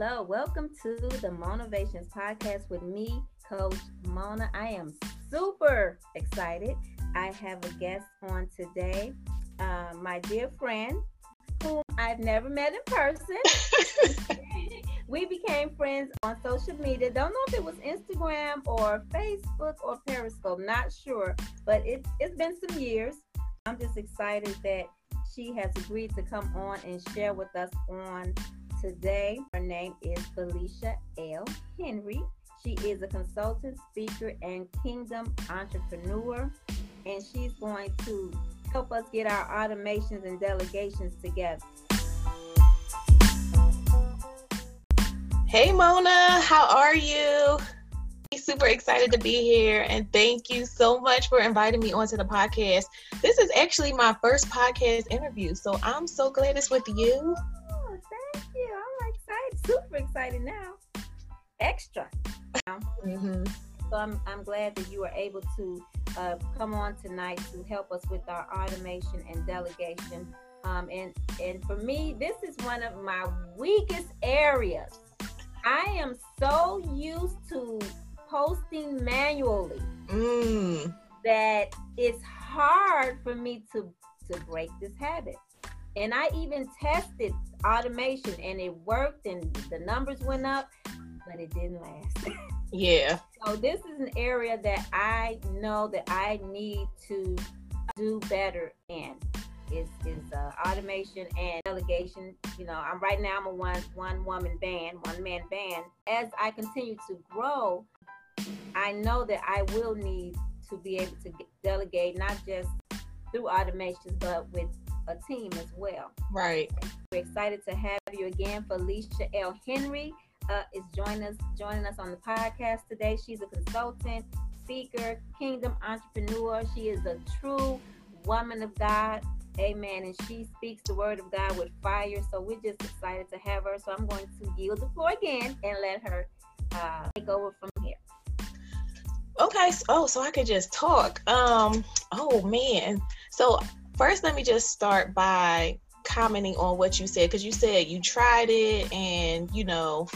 Hello, welcome to the Motivations Podcast with me, Coach Mona. I am super excited. I have a guest on today, uh, my dear friend, whom I've never met in person. we became friends on social media. Don't know if it was Instagram or Facebook or Periscope, not sure, but it, it's been some years. I'm just excited that she has agreed to come on and share with us on today. Her name is Phylicia L. Henry. She is a consultant, speaker, and kingdom entrepreneur, and she's going to help us get our automations and delegations together. Hey Mona, how are you? Super excited to be here and thank you so much for inviting me onto the podcast. This is actually my first podcast interview, so I'm so glad it's with you. Super excited now. Extra. Mm-hmm. So I'm, I'm glad that you were able to uh, come on tonight to help us with our automation and delegation. Um, and and for me, this is one of my weakest areas. I am so used to posting manually mm. that it's hard for me to to break this habit. And I even tested automation and it worked and the numbers went up, but it didn't last. Yeah. so this is an area that I know that I need to do better in is is uh, automation and delegation. You know, I'm right now I'm a one one woman band, one man band. As I continue to grow, I know that I will need to be able to delegate not just through automations, but with a team as well. Right. We're excited to have you again, Phylicia L. Henry. Uh, is joining us joining us on the podcast today. She's a consultant, speaker, kingdom entrepreneur. She is a true woman of God. Amen. And she speaks the word of God with fire. So we're just excited to have her. So I'm going to yield the floor again and let her uh, take over from here. Okay. Oh, so I could just talk. Um. Oh man. So first, let me just start by commenting on what you said because you said you tried it and you know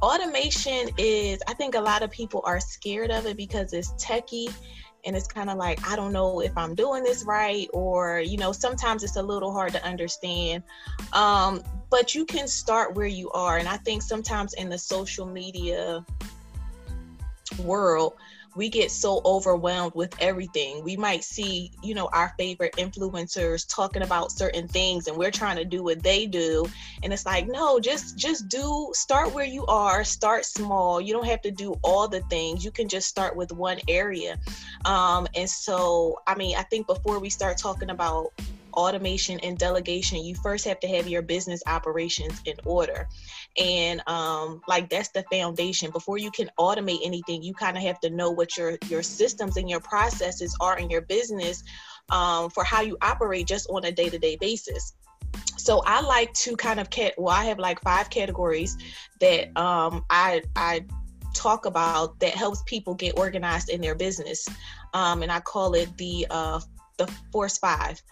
automation is i think a lot of people are scared of it because it's techy and it's kind of like i don't know if i'm doing this right or you know sometimes it's a little hard to understand. Um, but you can start where you are and i think sometimes in the social media world we get so overwhelmed with everything. We might see, you know, our favorite influencers talking about certain things and we're trying to do what they do. And it's like, no, just just do start where you are, start small. You don't have to do all the things. You can just start with one area. Um, and so, I mean, I think before we start talking about automation and delegation, you first have to have your business operations in order. And um, like that's the foundation. Before you can automate anything, you kind of have to know what your your systems and your processes are in your business um, for how you operate just on a day-to-day basis. So I like to kind of cat. Well, I have like five categories that um, I I talk about that helps people get organized in their business, um, and I call it the uh, the Force Five.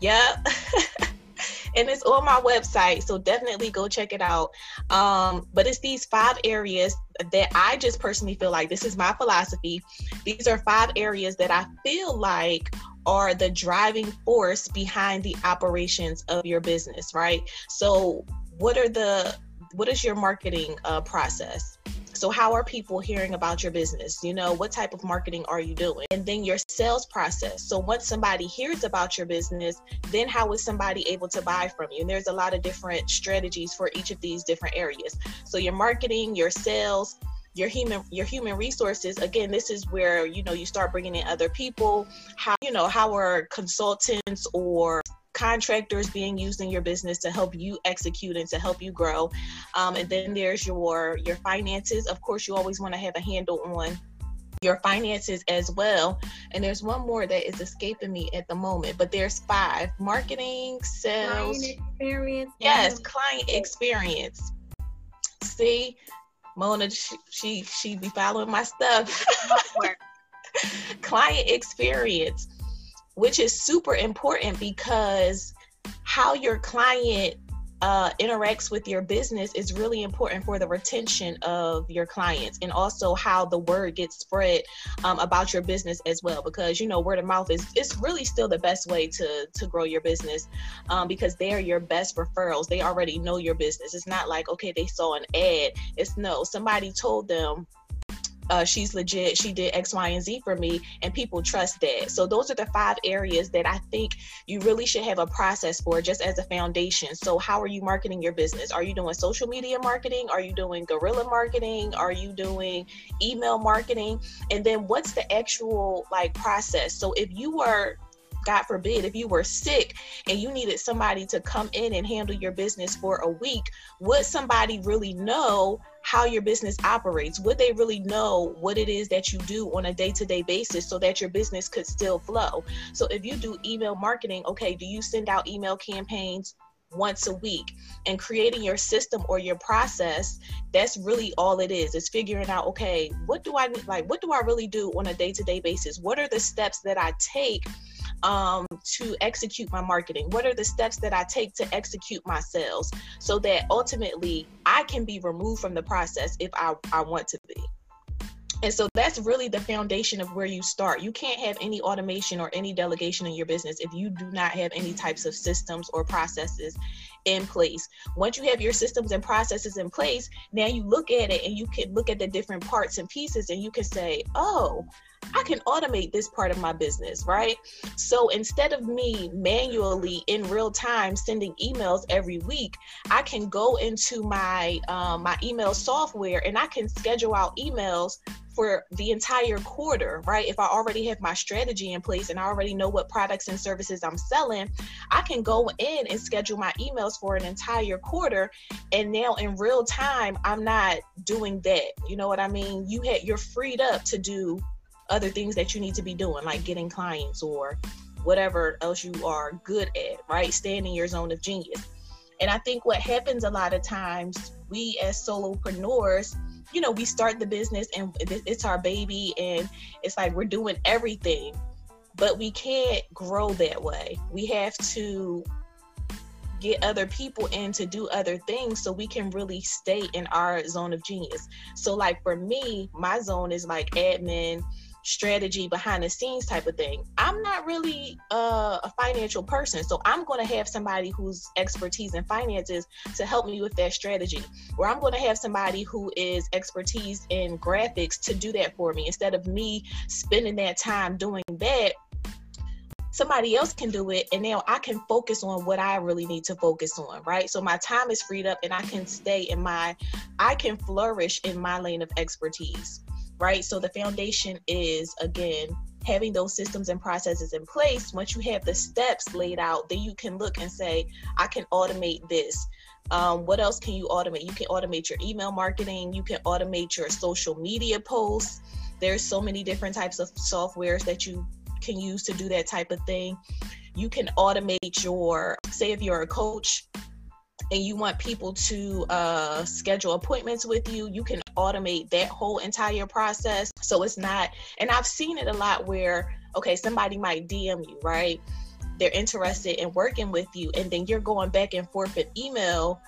Yep. and it's on my website so definitely go check it out. Um, but it's these five areas that i just personally feel like this is my philosophy these are five areas that i feel like are the driving force behind the operations of your business right? So what are the what is your marketing uh, process so, how are people hearing about your business? You know, what type of marketing are you doing? And then your sales process. So, once somebody hears about your business, then how is somebody able to buy from you? And there's a lot of different strategies for each of these different areas. So, your marketing, your sales, your human your human resources again this is where you know you start bringing in other people how you know how are consultants or contractors being used in your business to help you execute and to help you grow. Um, and then there's your your finances. Of course, you always want to have a handle on your finances as well. And there's one more that is escaping me at the moment, but there's five: marketing, sales, client experience. Yes, client experience. See, Mona, she she, she be following my stuff. client experience which is super important because how your client uh, interacts with your business is really important for the retention of your clients and also how the word gets spread um, about your business as well because you know word of mouth is it's really still the best way to to grow your business um, because they are your best referrals. They already know your business. It's not like okay they saw an ad. It's no somebody told them uh, she's legit. She did X, Y, and Z for me, and people trust that. So those are the five areas that I think you really should have a process for, just as a foundation. So how are you marketing your business? Are you doing social media marketing? Are you doing guerrilla marketing? Are you doing email marketing? And then what's the actual like process? So if you were God forbid, if you were sick and you needed somebody to come in and handle your business for a week, would somebody really know how your business operates? Would they really know what it is that you do on a day to day basis so that your business could still flow? So, if you do email marketing, okay, do you send out email campaigns? once a week and creating your system or your process that's really all it is it's figuring out okay what do i like what do i really do on a day-to-day basis what are the steps that i take um, to execute my marketing? What are the steps that I take to execute my sales so that ultimately I can be removed from the process if I, I want to be? And so that's really the foundation of where you start. You can't have any automation or any delegation in your business if you do not have any types of systems or processes in place. Once you have your systems and processes in place, now you look at it and you can look at the different parts and pieces and you can say, oh, I can automate this part of my business, right? So instead of me manually in real time sending emails every week, I can go into my um, my email software and I can schedule out emails for the entire quarter, right? If I already have my strategy in place and I already know what products and services I'm selling, I can go in and schedule my emails for an entire quarter. And now in real time, I'm not doing that. You know what I mean? You had you're freed up to do other things that you need to be doing, like getting clients or whatever else you are good at, right? Staying in your zone of genius. And I think what happens a lot of times, we as solopreneurs, you know, we start the business and it's our baby and it's like we're doing everything, but we can't grow that way. We have to get other people in to do other things so we can really stay in our zone of genius. So, like for me, my zone is like admin strategy behind the scenes type of thing. I'm not really uh, a financial person, so I'm going to have somebody whose expertise in finances to help me with that strategy. Or I'm going to have somebody who is expertise in graphics to do that for me instead of me spending that time doing that somebody else can do it and now i can focus on what i really need to focus on right so my time is freed up and i can stay in my i can flourish in my lane of expertise right? So the foundation is again having those systems and processes in place. Once you have the steps laid out, then you can look and say, I can automate this. Um, what else can you automate? You can automate your email marketing, you can automate your social media posts. There's so many different types of softwares that you can use to do that type of thing. You can automate your, say, if you're a coach, and you want people to uh, schedule appointments with you, you can automate that whole entire process. So it's not, and I've seen it a lot where, okay, somebody might DM you, right? They're interested in working with you, and then you're going back and forth in email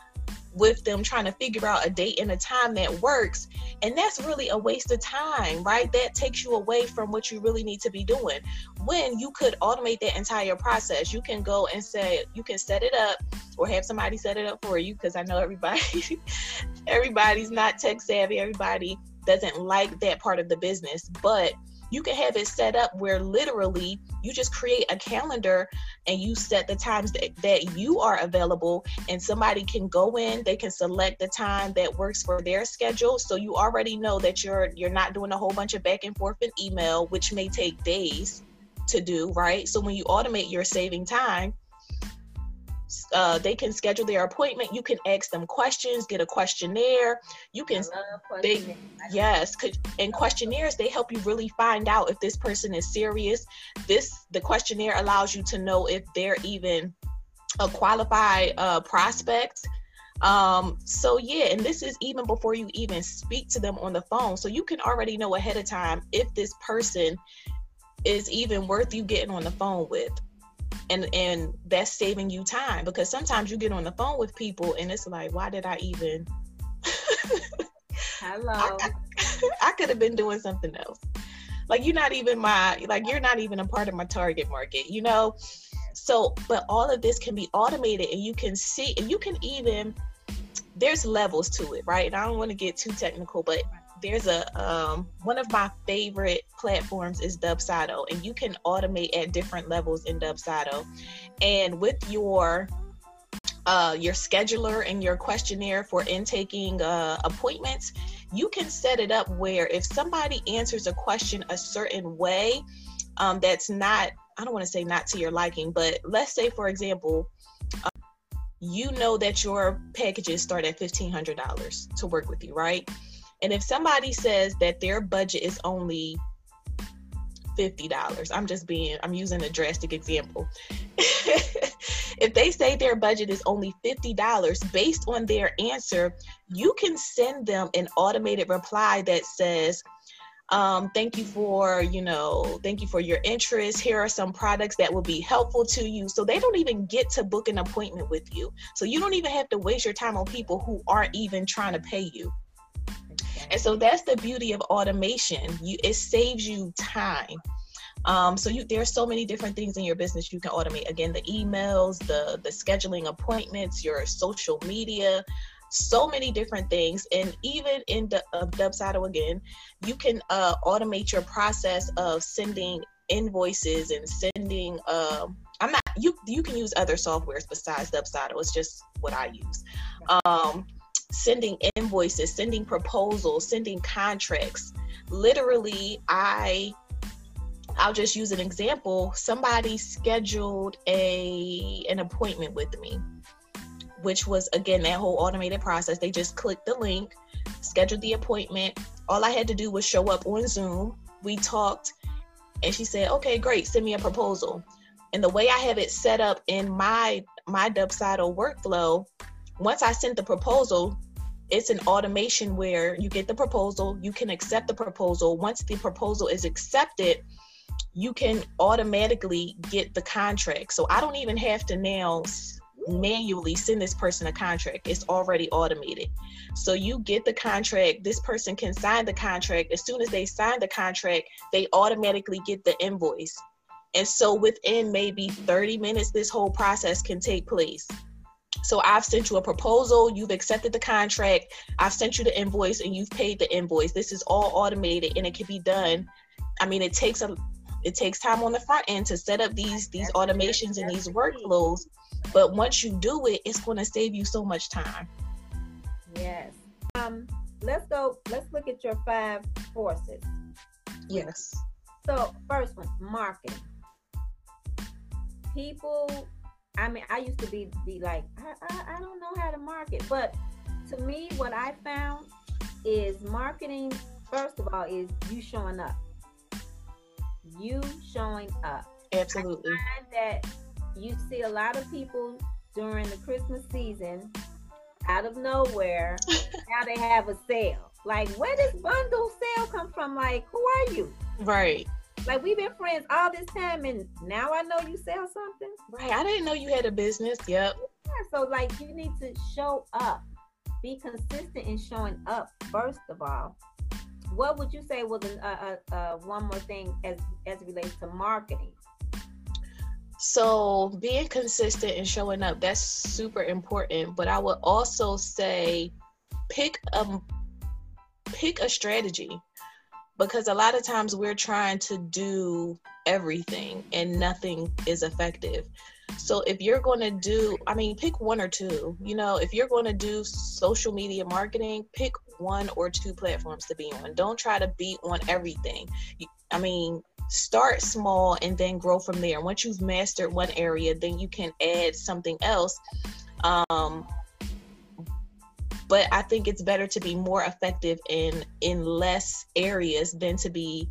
with them trying to figure out a date and a time that works. And that's really a waste of time, right? That takes you away from what you really need to be doing. When you could automate that entire process, you can go and say, you can set it up or have somebody set it up for you because I know everybody everybody's not tech savvy, everybody doesn't like that part of the business, but you can have it set up where literally you just create a calendar and you set the times that, that you are available and somebody can go in they can select the time that works for their schedule. So you already know that you're you're not doing a whole bunch of back and forth in email which may take days to do right? So when you automate you're saving time uh, they can schedule their appointment. You can ask them questions, get a questionnaire. You can, they, yes, could, and questionnaires they help you really find out if this person is serious. This the questionnaire allows you to know if they're even a qualified uh, prospect. Um, so yeah, and this is even before you even speak to them on the phone. So you can already know ahead of time if this person is even worth you getting on the phone with and and that's saving you time because sometimes you get on the phone with people and it's like why did i even hello. I, I, could have been doing something else. Like you're not even my like you're not even a part of my target market you know? So but all of this can be automated and you can see and you can even there's levels to it right? And i don't want to get too technical but there's a um, one of my favorite platforms is Dubsado, and you can automate at different levels in Dubsado. And with your uh, your scheduler and your questionnaire for intaking uh, appointments, you can set it up where if somebody answers a question a certain way, um, that's not I don't want to say not to your liking, but let's say for example. Uh, you know that your packages start at $1,500 to work with you, right? And if somebody says that their budget is only $50, I'm just being, I'm using a drastic example. if they say their budget is only $50 based on their answer, you can send them an automated reply that says, um, thank you for you know thank you for your interest. Here are some products that will be helpful to you. So they don't even get to book an appointment with you. So you don't even have to waste your time on people who aren't even trying to pay you and so that's the beauty of automation. You it saves you time. Um, so you there's so many different things in your business you can automate. Again, the emails, the the scheduling appointments, your social media, so many different things. And even in the uh, Dubsado again, you can uh, automate your process of sending invoices and sending. Uh, I'm not you. You can use other softwares besides Dubsado. It's just what I use. Um, sending invoices, sending proposals, sending contracts. Literally, I I'll just use an example. Somebody scheduled a an appointment with me, which was again that whole automated process. They just clicked the link, scheduled the appointment. All I had to do was show up on Zoom. We talked, and she said, "Okay, great. Send me a proposal." And the way I have it set up in my my Dubsado workflow, once I sent the proposal, it's an automation where you get the proposal, you can accept the proposal. Once the proposal is accepted, you can automatically get the contract. So I don't even have to now manually send this person a contract. It's already automated. So you get the contract, this person can sign the contract. As soon as they sign the contract, they automatically get the invoice. And so within maybe 30 minutes, this whole process can take place. So I've sent you a proposal, you've accepted the contract, I've sent you the invoice, and you've paid the invoice. This is all automated and it can be done. I mean, it takes a it takes time on the front end to set up these these automations and these workflows. But once you do it, it's going to save you so much time. Yes. Um, let's go. Let's look at your five forces. Yes. So first one, marketing. People I mean, I used to be be like, I, I, I don't know how to market, but to me, what I found is marketing. First of all, is you showing up. You showing up. Absolutely. that you see a lot of people during the Christmas season out of nowhere. now they have a sale. Like, where does bundle sale come from? Like, who are you? Right. Like we've been friends all this time, and now I know you sell something. Right. I didn't know you had a business. Yep. Yeah. So like you need to show up, be consistent in showing up. First of all, what would you say was uh, uh, uh, one more thing as as it relates to marketing? So being consistent and showing up that's super important. But I would also say pick a pick a strategy because a lot of times we're trying to do everything and nothing is effective. So if you're going to do, I mean, pick one or two. You know, if you're going to do social media marketing, pick one or two platforms to be on. Don't try to be on everything. I mean, start small and then grow from there. Once you've mastered one area, then you can add something else. Um, but I think it's better to be more effective in in less areas than to be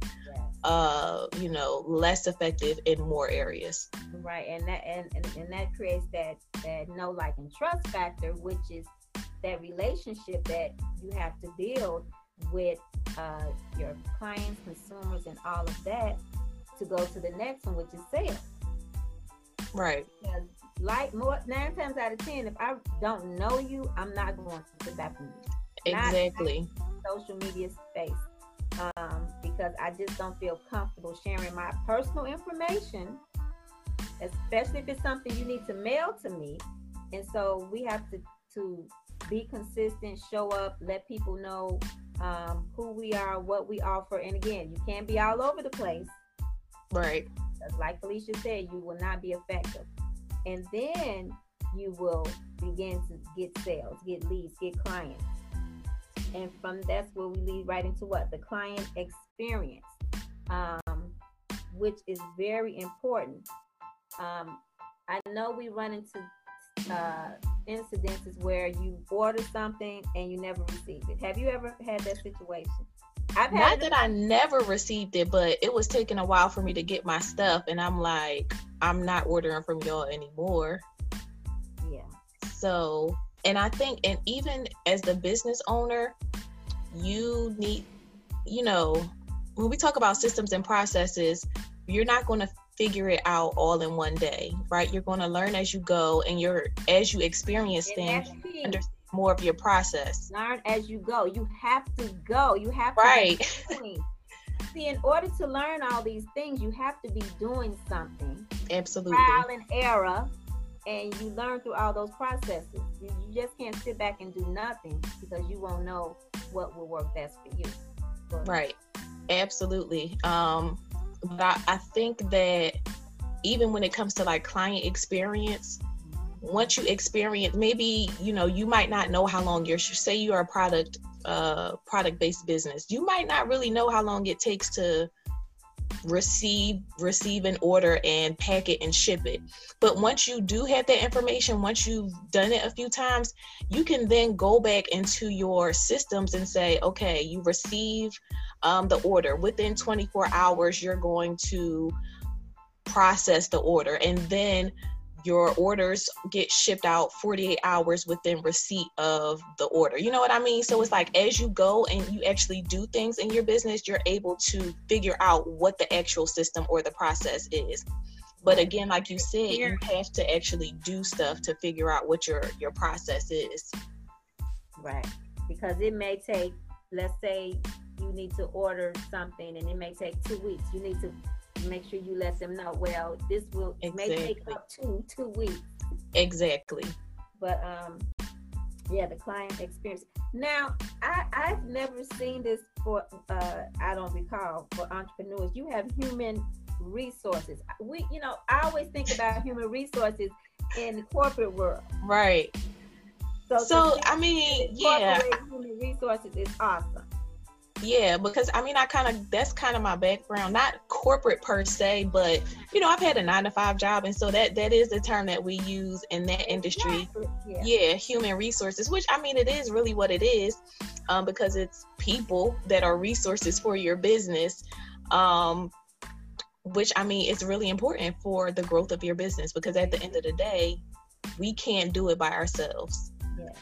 uh you know less effective in more areas. Right and that and, and, and that creates that that no like and trust factor which is that relationship that you have to build with uh, your clients consumers and all of that to go to the next one which is sales. Right. Because like more nine times out of ten, if I don't know you, I'm not going to sit back with you. Exactly. social media space. Um, because I just don't feel comfortable sharing my personal information, especially if it's something you need to mail to me. And so we have to to be consistent, show up, let people know um, who we are, what we offer. And again, you can't be all over the place. Right. Because like Phylicia said, you will not be effective. And then you will begin to get sales, get leads, get clients. And from that's where we lead right into what? The client experience, um, which is very important. Um, I know we run into uh, incidences where you order something and you never receive it. Have you ever had that situation? I've not that I never received it, but it was taking a while for me to get my stuff, and I'm like, I'm not ordering from y'all anymore. Yeah. So, and I think, and even as the business owner, you need, you know, when we talk about systems and processes, you're not going to figure it out all in one day, right? You're going to learn as you go, and you're as you experience and things, understand more of your process. Learn as you go. You have to go. You have to right. See, in order to learn all these things, you have to be doing something. Absolutely. Trial and error, and you learn through all those processes. You, you just can't sit back and do nothing because you won't know what will work best for you. But, right. Absolutely. Um, but I, I think that even when it comes to like client experience, once you experience maybe you know you might not know how long you're say you're a product uh product based business you might not really know how long it takes to receive receive an order and pack it and ship it. But once you do have that information once you've done it a few times you can then go back into your systems and say okay you receive um, the order. Within 24 hours you're going to process the order. And then your orders get shipped out 48 hours within receipt of the order. You know what I mean? So it's like as you go and you actually do things in your business, you're able to figure out what the actual system or the process is. But again, like you said, you have to actually do stuff to figure out what your your process is. Right. Because it may take let's say you need to order something and it may take 2 weeks. You need to make sure you let them know. Well, this will exactly. may take up to two weeks. Exactly. But um, yeah, the client experience. Now, I I've never seen this for uh I don't recall for entrepreneurs. You have human resources. We you know I always think about human resources in the corporate world. Right. So, so I mean, yeah, human resources is awesome. Yeah, because I mean, I kind of that's kind of my background, not corporate per se, but you know, I've had a nine to five job, and so that that is the term that we use in that industry. Yeah, yeah human resources, which I mean, it is really what it is, um, because it's people that are resources for your business. Um, which I mean, it's really important for the growth of your business because at the end of the day, we can't do it by ourselves.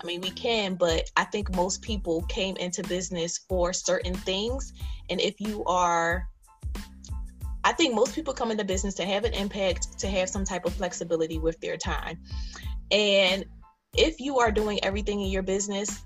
I mean, we can, but I think most people came into business for certain things. And if you are, I think most people come into business to have an impact, to have some type of flexibility with their time. And if you are doing everything in your business,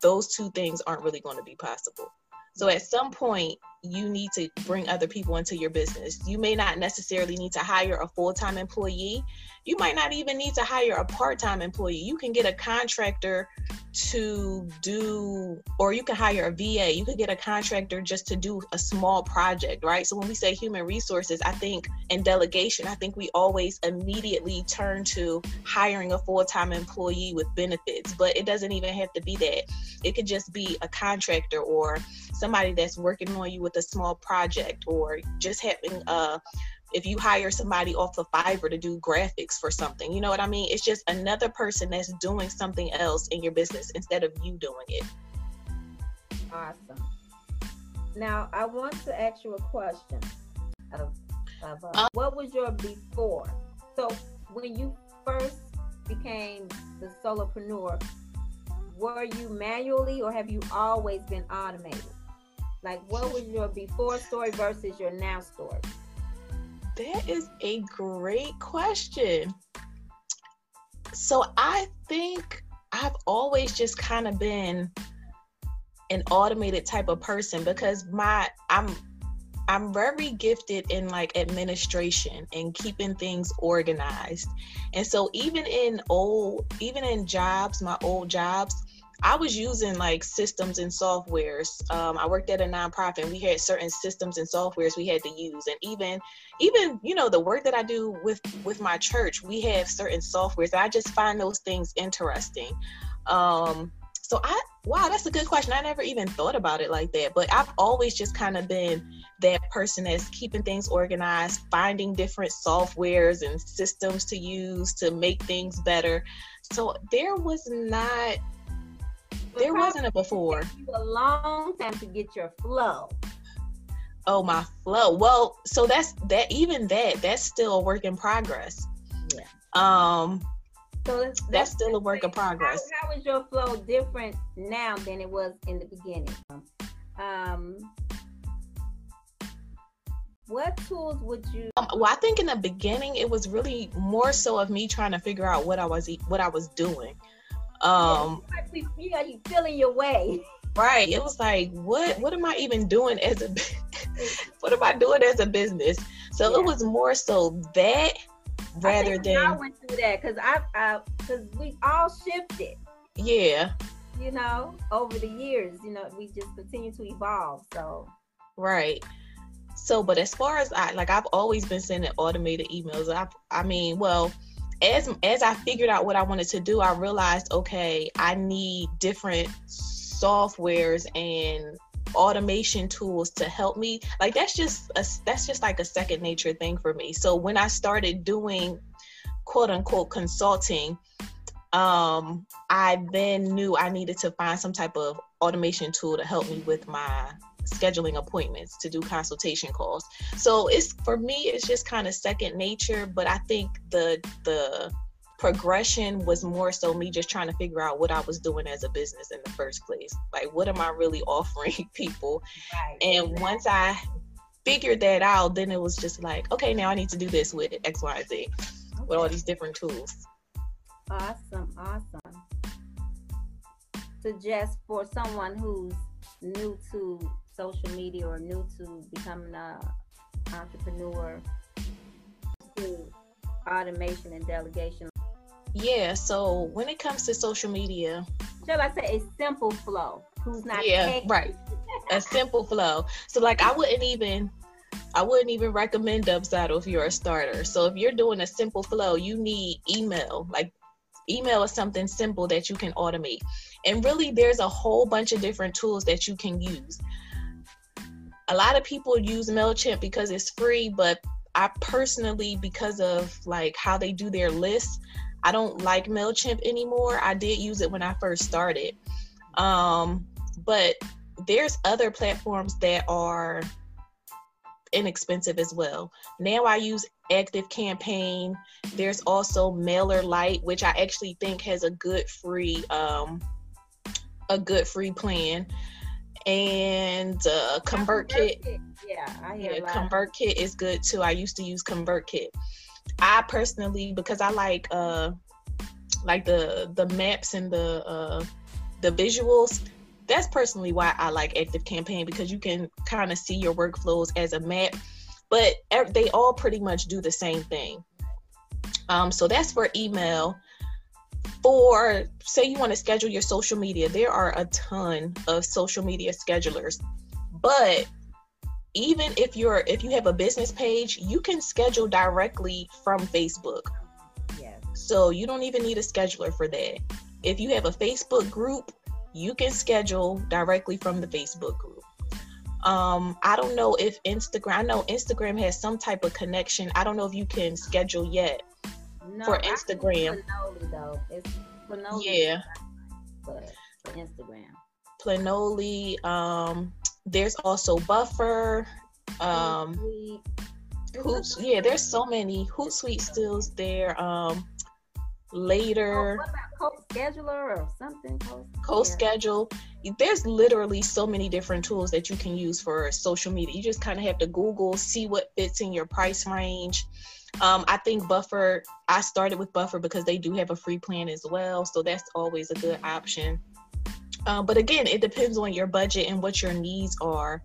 those two things aren't really going to be possible. So at some point, you need to bring other people into your business. You may not necessarily need to hire a full time employee. You might not even need to hire a part time employee. You can get a contractor to do, or you can hire a VA. You could get a contractor just to do a small project, right? So when we say human resources, I think, in delegation, I think we always immediately turn to hiring a full time employee with benefits, but it doesn't even have to be that. It could just be a contractor or somebody that's working on you with a small project or just having uh if you hire somebody off of Fiverr to do graphics for something, you know what I mean? It's just another person that's doing something else in your business instead of you doing it. Awesome. Now, I want to ask you a question of, of uh, um, what was your before? So, when you first became the solopreneur, were you manually or have you always been automated? Like, what was your before story versus your now story? that is a great question. So I think I've always just kind of been an automated type of person because my I'm I'm very gifted in like administration and keeping things organized. And so even in old even in jobs, my old jobs, I was using like systems and softwares. Um, I worked at a nonprofit and we had certain systems and softwares we had to use. And even even, you know, the work that I do with with my church, we have certain softwares. I just find those things interesting. Um, so I wow, that's a good question. I never even thought about it like that. But I've always just kind of been that person that's keeping things organized, finding different softwares and systems to use to make things better. So there was not there wasn't a before. a long time to get your flow. Oh my flow. Well, so that's that even that that's still a work in progress. Yeah. Um so that's, that's still a work in progress. How, how is your flow different now than it was in the beginning? Um, what tools would you? Um, well, I think in the beginning it was really more so of me trying to figure out what I was what I was doing. Um, yeah, you know, you feeling your way. Right. It was like, what what am I even doing as a what am I doing as a business? So yeah. it was more so that rather than I went through that because I because we all shifted. Yeah. You know, over the years, you know, we just continue to evolve. So. Right. So, but as far as I like, I've always been sending automated emails. I, I mean, well, as as I figured out what I wanted to do, I realized, okay, I need different softwares and automation tools to help me. Like that's just a, that's just like a second nature thing for me. So when i started doing quote unquote consulting um i then knew i needed to find some type of automation tool to help me with my scheduling appointments to do consultation calls so it's for me it's just kind of second nature but i think the the progression was more so me just trying to figure out what I was doing as a business in the first place. Like, what am I really offering people? Right. And once I figured that out, then it was just like, okay, now I need to do this with X, Y, and Z okay. with all these different tools. Awesome, awesome. Suggest for someone who's new to social media or new to becoming an entrepreneur to automation and delegation yeah, so when it comes to social media, shall I say a simple flow? Who's not Yeah, right. a simple flow. So like I wouldn't even I wouldn't even recommend Dubsado if you're a starter. So if you're doing a simple flow, you need email. Like email is something simple that you can automate. And really there's a whole bunch of different tools that you can use. A lot of people use MailChimp because it's free, but I personally, because of like how they do their lists, I don't like MailChimp anymore. I did use it when I first started. Um, but there's other platforms that are inexpensive as well. Now I use Active Campaign. There's also MailerLite, which I actually think has a good free um, a good free plan. And uh, ConvertKit. Yeah, I hear yeah, ConvertKit is good too. I used to use ConvertKit. I personally, because I like uh like the the maps and the uh the visuals, that's personally why I like Active Campaign because you can kind of see your workflows as a map, but they all pretty much do the same thing. Um, so that's for email. For say you want to schedule your social media, there are a ton of social media schedulers, but even if you're if you have a business page you can schedule directly from facebook. Yes. so you don't even need a scheduler for that. If you have a facebook group you can schedule directly from the facebook group. Um, i don't know if instagram i know instagram has some type of connection. I don't know if you can schedule yet no, for instagram though. It's yeah but for instagram Planoly um there's also Buffer. Um, yeah, there's so many Hootsuite stills there. Um, later. Oh, what about CoScheduler or something? Co schedule. there's literally so many different tools that you can use for social media. You just kind of have to Google, see what fits in your price range. Um, I think Buffer, I started with Buffer because they do have a free plan as well. So that's always a good option. Uh, but again, it depends on your budget and what your needs are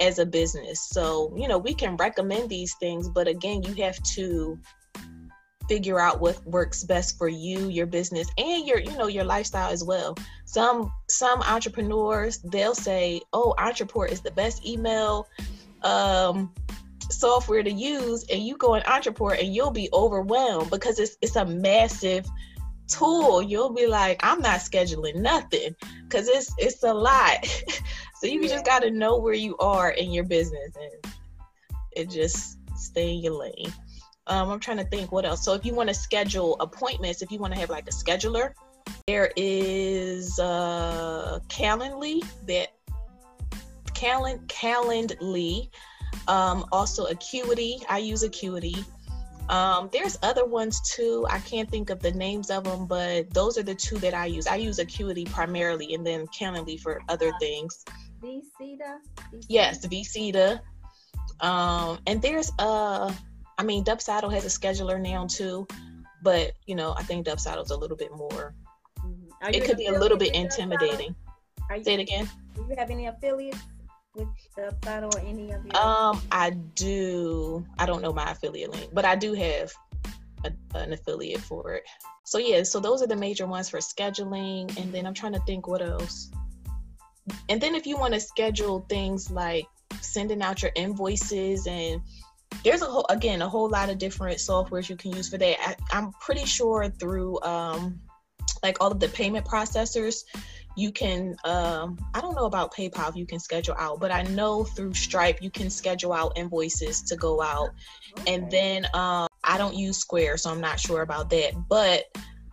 as a business. So, you know, we can recommend these things, but again, you have to figure out what works best for you your business and your you know your lifestyle as well some some entrepreneurs they'll say oh Ontraport is the best email um software to use and you go in Ontraport and you'll be overwhelmed because it's it's a massive tool you'll be like i'm not scheduling nothing because it's it's a lot so you yeah. just got to know where you are in your business and it just stay in your lane um, I'm trying to think what else. So if you want to schedule appointments, if you want to have like a scheduler, there is uh, Calendly that Calend Calendly. Um, also Acuity. I use Acuity. Um, there's other ones too. I can't think of the names of them, but those are the two that I use. I use Acuity primarily, and then Calendly for other things. VCita. Yes, VCita. Um, and there's uh I mean, Dubsado has a scheduler now too, but you know, I think Dubsado's a little bit more. Mm-hmm. It could be a little bit intimidating. You, Say it again. Do you have any affiliates with or any of your? Um, I do. I don't know my affiliate link, but I do have a, an affiliate for it. So yeah, so those are the major ones for scheduling, and then I'm trying to think what else. And then if you want to schedule things like sending out your invoices and there's a whole again a whole lot of different softwares you can use for that I, am pretty sure through um, like all of the payment processors you can um, i don't know about paypal if you can schedule out but i know through stripe you can schedule out invoices to go out okay. and then um, i don't use square so i'm not sure about that but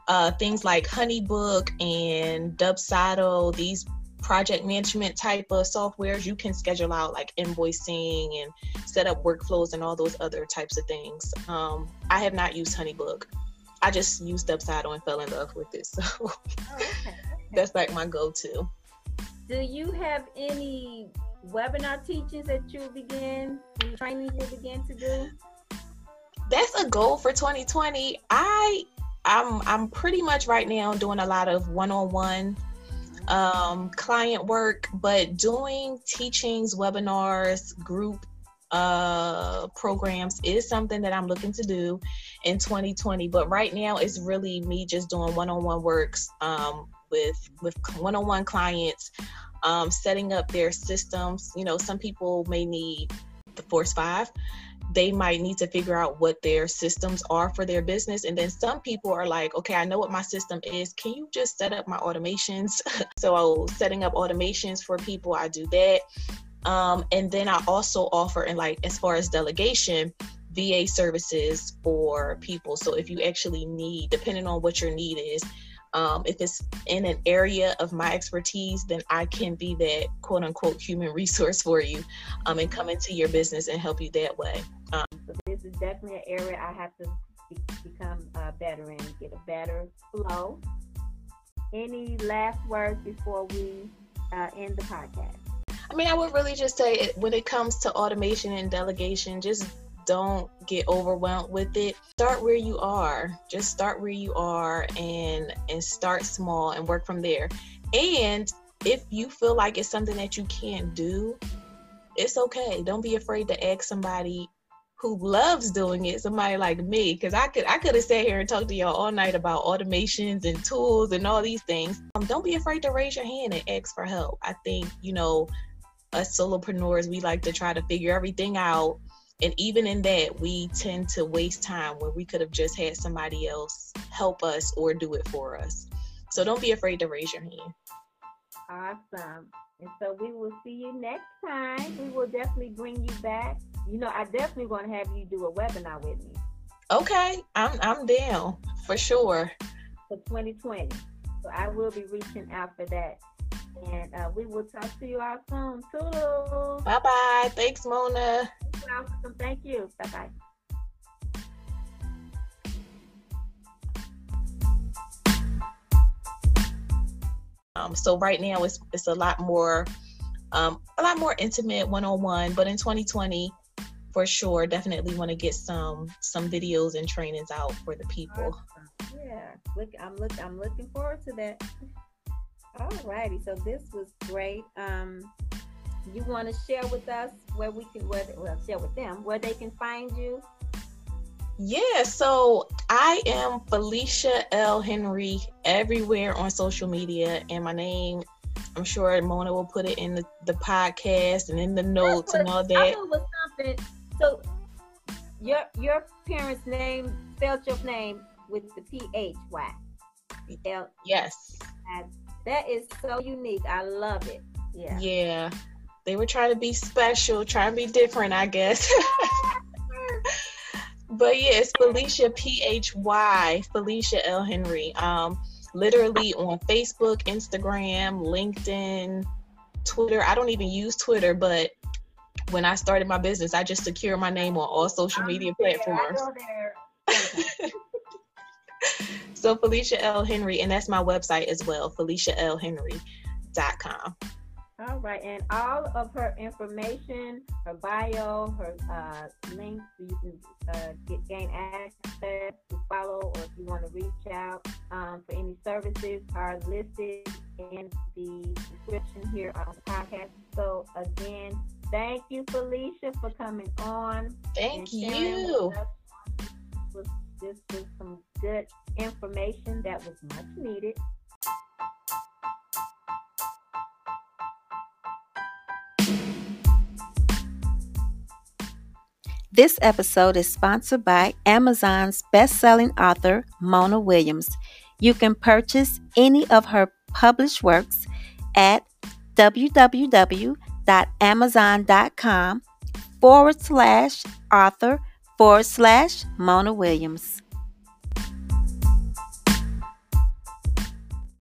uh, things like honeybook and dubsado these project management type of softwares, you can schedule out like invoicing and set up workflows and all those other types of things. Um, I have not used Honeybook. I just used Dubsado and fell in love with it. So oh. Okay. that's like my go-to. Do you have any webinar teachings that you begin, training you begin to do? That's a goal for 2020. I I'm I'm pretty much right now doing a lot of one-on-one um, client work, but doing teachings, webinars, group uh, programs is something that I'm looking to do in 2020. But right now, it's really me just doing one-on-one works um, with with one-on-one clients, um, setting up their systems. You know, some people may need the Force Five they might need to figure out what their systems are for their business. And then some people are like, okay, I know what my system is. Can you just set up my automations? so setting up automations for people, I do that. Um, and then I also offer, and like as far as delegation, VA services for people. So if you actually need, depending on what your need is, um, if it's in an area of my expertise, then I can be that quote unquote human resource for you um, and come into your business and help you that way. Um, so this is definitely an area I have to be, become uh, better in, get a better flow. Any last words before we uh, end the podcast? I mean, I would really just say when it comes to automation and delegation, just don't get overwhelmed with it. Start where you are. Just start where you are and and start small and work from there. And if you feel like it's something that you can't do it's okay. Don't be afraid to ask somebody who loves doing it somebody like me because i could i could have sat here and talked to y'all all night about automations and tools and all these things. Um, don't be afraid to raise your hand and ask for help. I think you know us solopreneurs we like to try to figure everything out. And even in that we tend to waste time where we could have just had somebody else help us or do it for us. So don't be afraid to raise your hand. Awesome. And so we will see you next time. We will definitely bring you back. You know i definitely want to have you do a webinar with me. Okay i'm i'm down for sure. For 2020 so i will be reaching out for that and uh, we will talk to you all soon. Toodles. Bye bye. Thanks, Mona. Welcome. Thank you. Bye bye. Um, Um, so right now it's it's a lot more um, a lot more intimate one on one. But in 2020, for sure, definitely want to get some some videos and trainings out for the people. Awesome. Yeah, look, I'm look I'm looking forward to that. All righty, so this was great. Um, you want to share with us where we can, where well, share with them where they can find you? Yeah, so I am Phylicia L. Henry everywhere on social media, and my name, I'm sure Mona will put it in the, the podcast and in the notes and all that. I was something. So your your parents' name spelled your name with the P H Y. Yes. That is so unique. I love it. Yeah. Yeah. They were trying to be special, trying to be different, I guess. but yeah, it's Phylicia P H Y, Phylicia L Henry. Um, literally on Facebook, Instagram, LinkedIn, Twitter. I don't even use Twitter, but when I started my business, I just secured my name on all social media platforms. so Phylicia L. Henry, and that's my website as well, PhyliciaLHenry.com. All right, and all of her information, her bio, her uh, links, you can uh, get gain access to follow, or if you want to reach out um, for any services, are listed in the description here on the podcast. So again, thank you, Phylicia, for coming on. Thank you. This was some good information that was much needed. This episode is sponsored by Amazon's best-selling author Mona Williams. You can purchase any of her published works at www.amazon.com forward slash author forward slash Mona Williams.